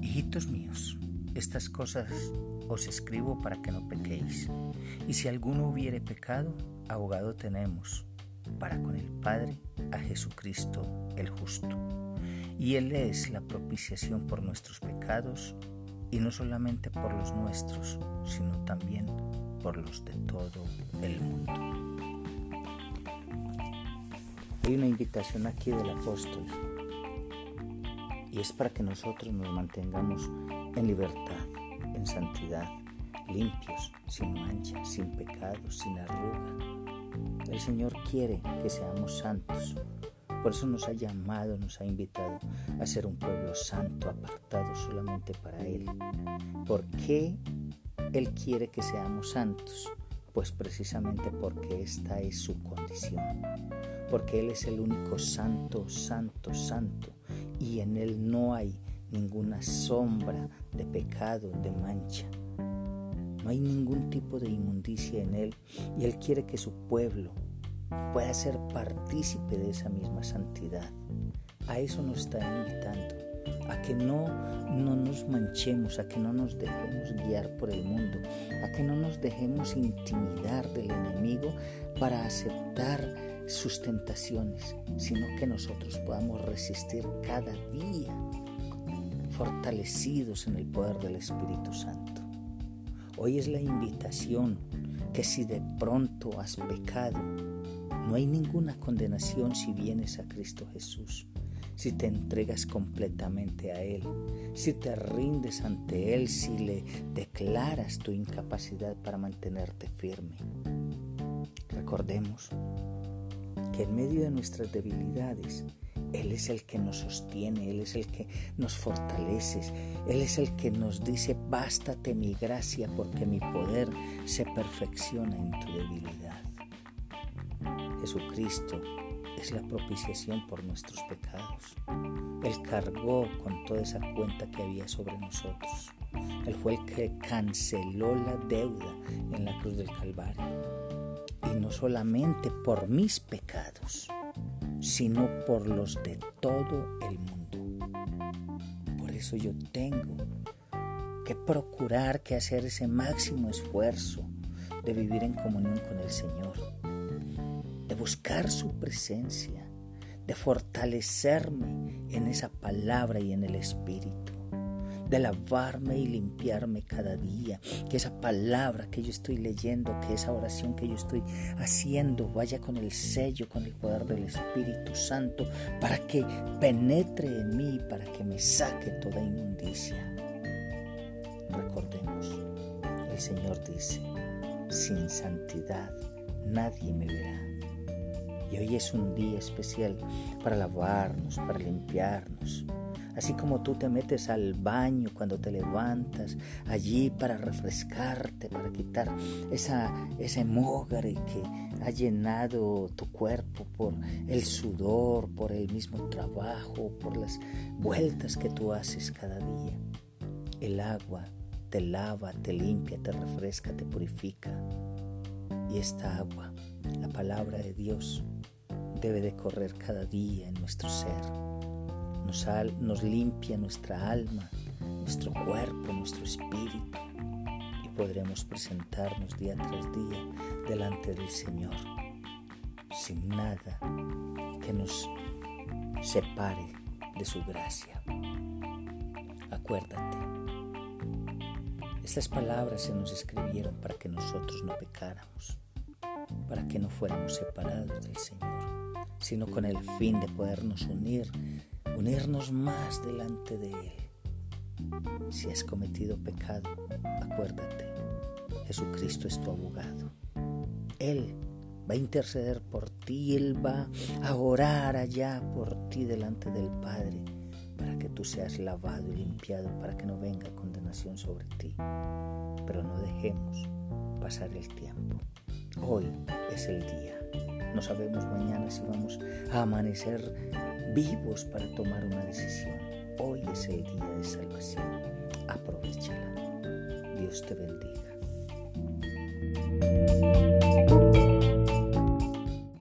Hijitos míos, estas cosas os escribo para que no pequéis. Y si alguno hubiere pecado, abogado tenemos para con el Padre a Jesucristo el justo. Y Él es la propiciación por nuestros pecados, y no solamente por los nuestros, sino también por los de todo el mundo. Hay una invitación aquí del apóstol y es para que nosotros nos mantengamos en libertad, en santidad, limpios, sin mancha, sin pecado, sin arruga. El Señor quiere que seamos santos. Por eso nos ha llamado, nos ha invitado a ser un pueblo santo, apartado solamente para Él. ¿Por qué Él quiere que seamos santos? Pues precisamente porque esta es su condición. Porque Él es el único santo, santo, santo y en Él no hay ninguna sombra de pecado, de mancha. No hay ningún tipo de inmundicia en Él y Él quiere que su pueblo pueda ser partícipe de esa misma santidad. A eso nos está invitando, a que no, no nos manchemos, a que no nos dejemos guiar por el mundo, a que no nos dejemos intimidar del enemigo para aceptar sus tentaciones, sino que nosotros podamos resistir cada día fortalecidos en el poder del Espíritu Santo. Hoy es la invitación que si de pronto has pecado, no hay ninguna condenación si vienes a Cristo Jesús, si te entregas completamente a Él, si te rindes ante Él, si le declaras tu incapacidad para mantenerte firme. Recordemos en medio de nuestras debilidades, Él es el que nos sostiene, Él es el que nos fortalece, Él es el que nos dice, bástate mi gracia porque mi poder se perfecciona en tu debilidad. Jesucristo es la propiciación por nuestros pecados. Él cargó con toda esa cuenta que había sobre nosotros. Él fue el que canceló la deuda en la cruz del Calvario no solamente por mis pecados, sino por los de todo el mundo. Por eso yo tengo que procurar que hacer ese máximo esfuerzo de vivir en comunión con el Señor, de buscar su presencia, de fortalecerme en esa palabra y en el Espíritu de lavarme y limpiarme cada día. Que esa palabra que yo estoy leyendo, que esa oración que yo estoy haciendo vaya con el sello, con el poder del Espíritu Santo, para que penetre en mí, para que me saque toda inmundicia. Recordemos, el Señor dice, sin santidad nadie me verá. Y hoy es un día especial para lavarnos, para limpiarnos, Así como tú te metes al baño cuando te levantas, allí para refrescarte, para quitar esa, ese mogre que ha llenado tu cuerpo por el sudor, por el mismo trabajo, por las vueltas que tú haces cada día. El agua te lava, te limpia, te refresca, te purifica. Y esta agua, la palabra de Dios, debe de correr cada día en nuestro ser nos, limpia nuestra alma, nuestro cuerpo, nuestro espíritu y podremos presentarnos día tras día delante del Señor sin nada que nos separe de su gracia. Acuérdate, estas palabras se nos escribieron para que nosotros no pecáramos, para que no fuéramos separados del Señor, sino con el fin de podernos unir unirnos más delante de Él. Si has cometido pecado, acuérdate, Jesucristo es tu abogado. Él va a interceder por ti, Él va a orar allá por ti delante del Padre para que tú seas lavado y limpiado, para que no venga condenación sobre ti. Pero no dejemos pasar el tiempo. Hoy es el día. No sabemos mañana si vamos a amanecer vivos para tomar una decisión. Hoy es el día de salvación. Aprovechala. Dios te bendiga.